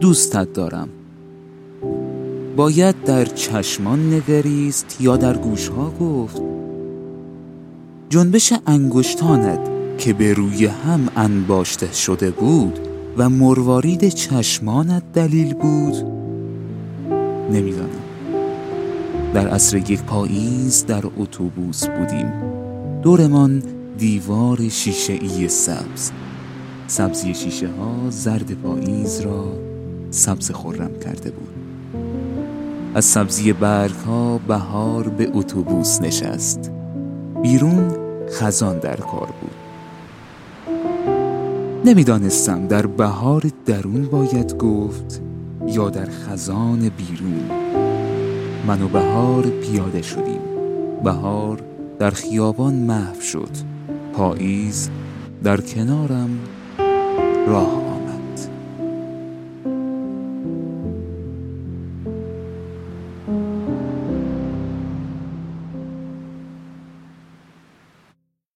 دوستت دارم. باید در چشمان نگریست یا در گوشها گفت جنبش انگشتانت که به روی هم انباشته شده بود و مروارید چشمانت دلیل بود. نمی‌دانم. در عصر یک پاییز در اتوبوس بودیم. دورمان دیوار شیشه ای سبز. سبزی شیشه ها زرد پاییز را سبز خورم کرده بود. از سبزی برگ ها بهار به اتوبوس نشست. بیرون خزان در کار بود. نمی‌دانستم در بهار درون باید گفت یا در خزان بیرون. من و بهار پیاده شدیم. بهار در خیابان محو شد. پاییز در کنارم راه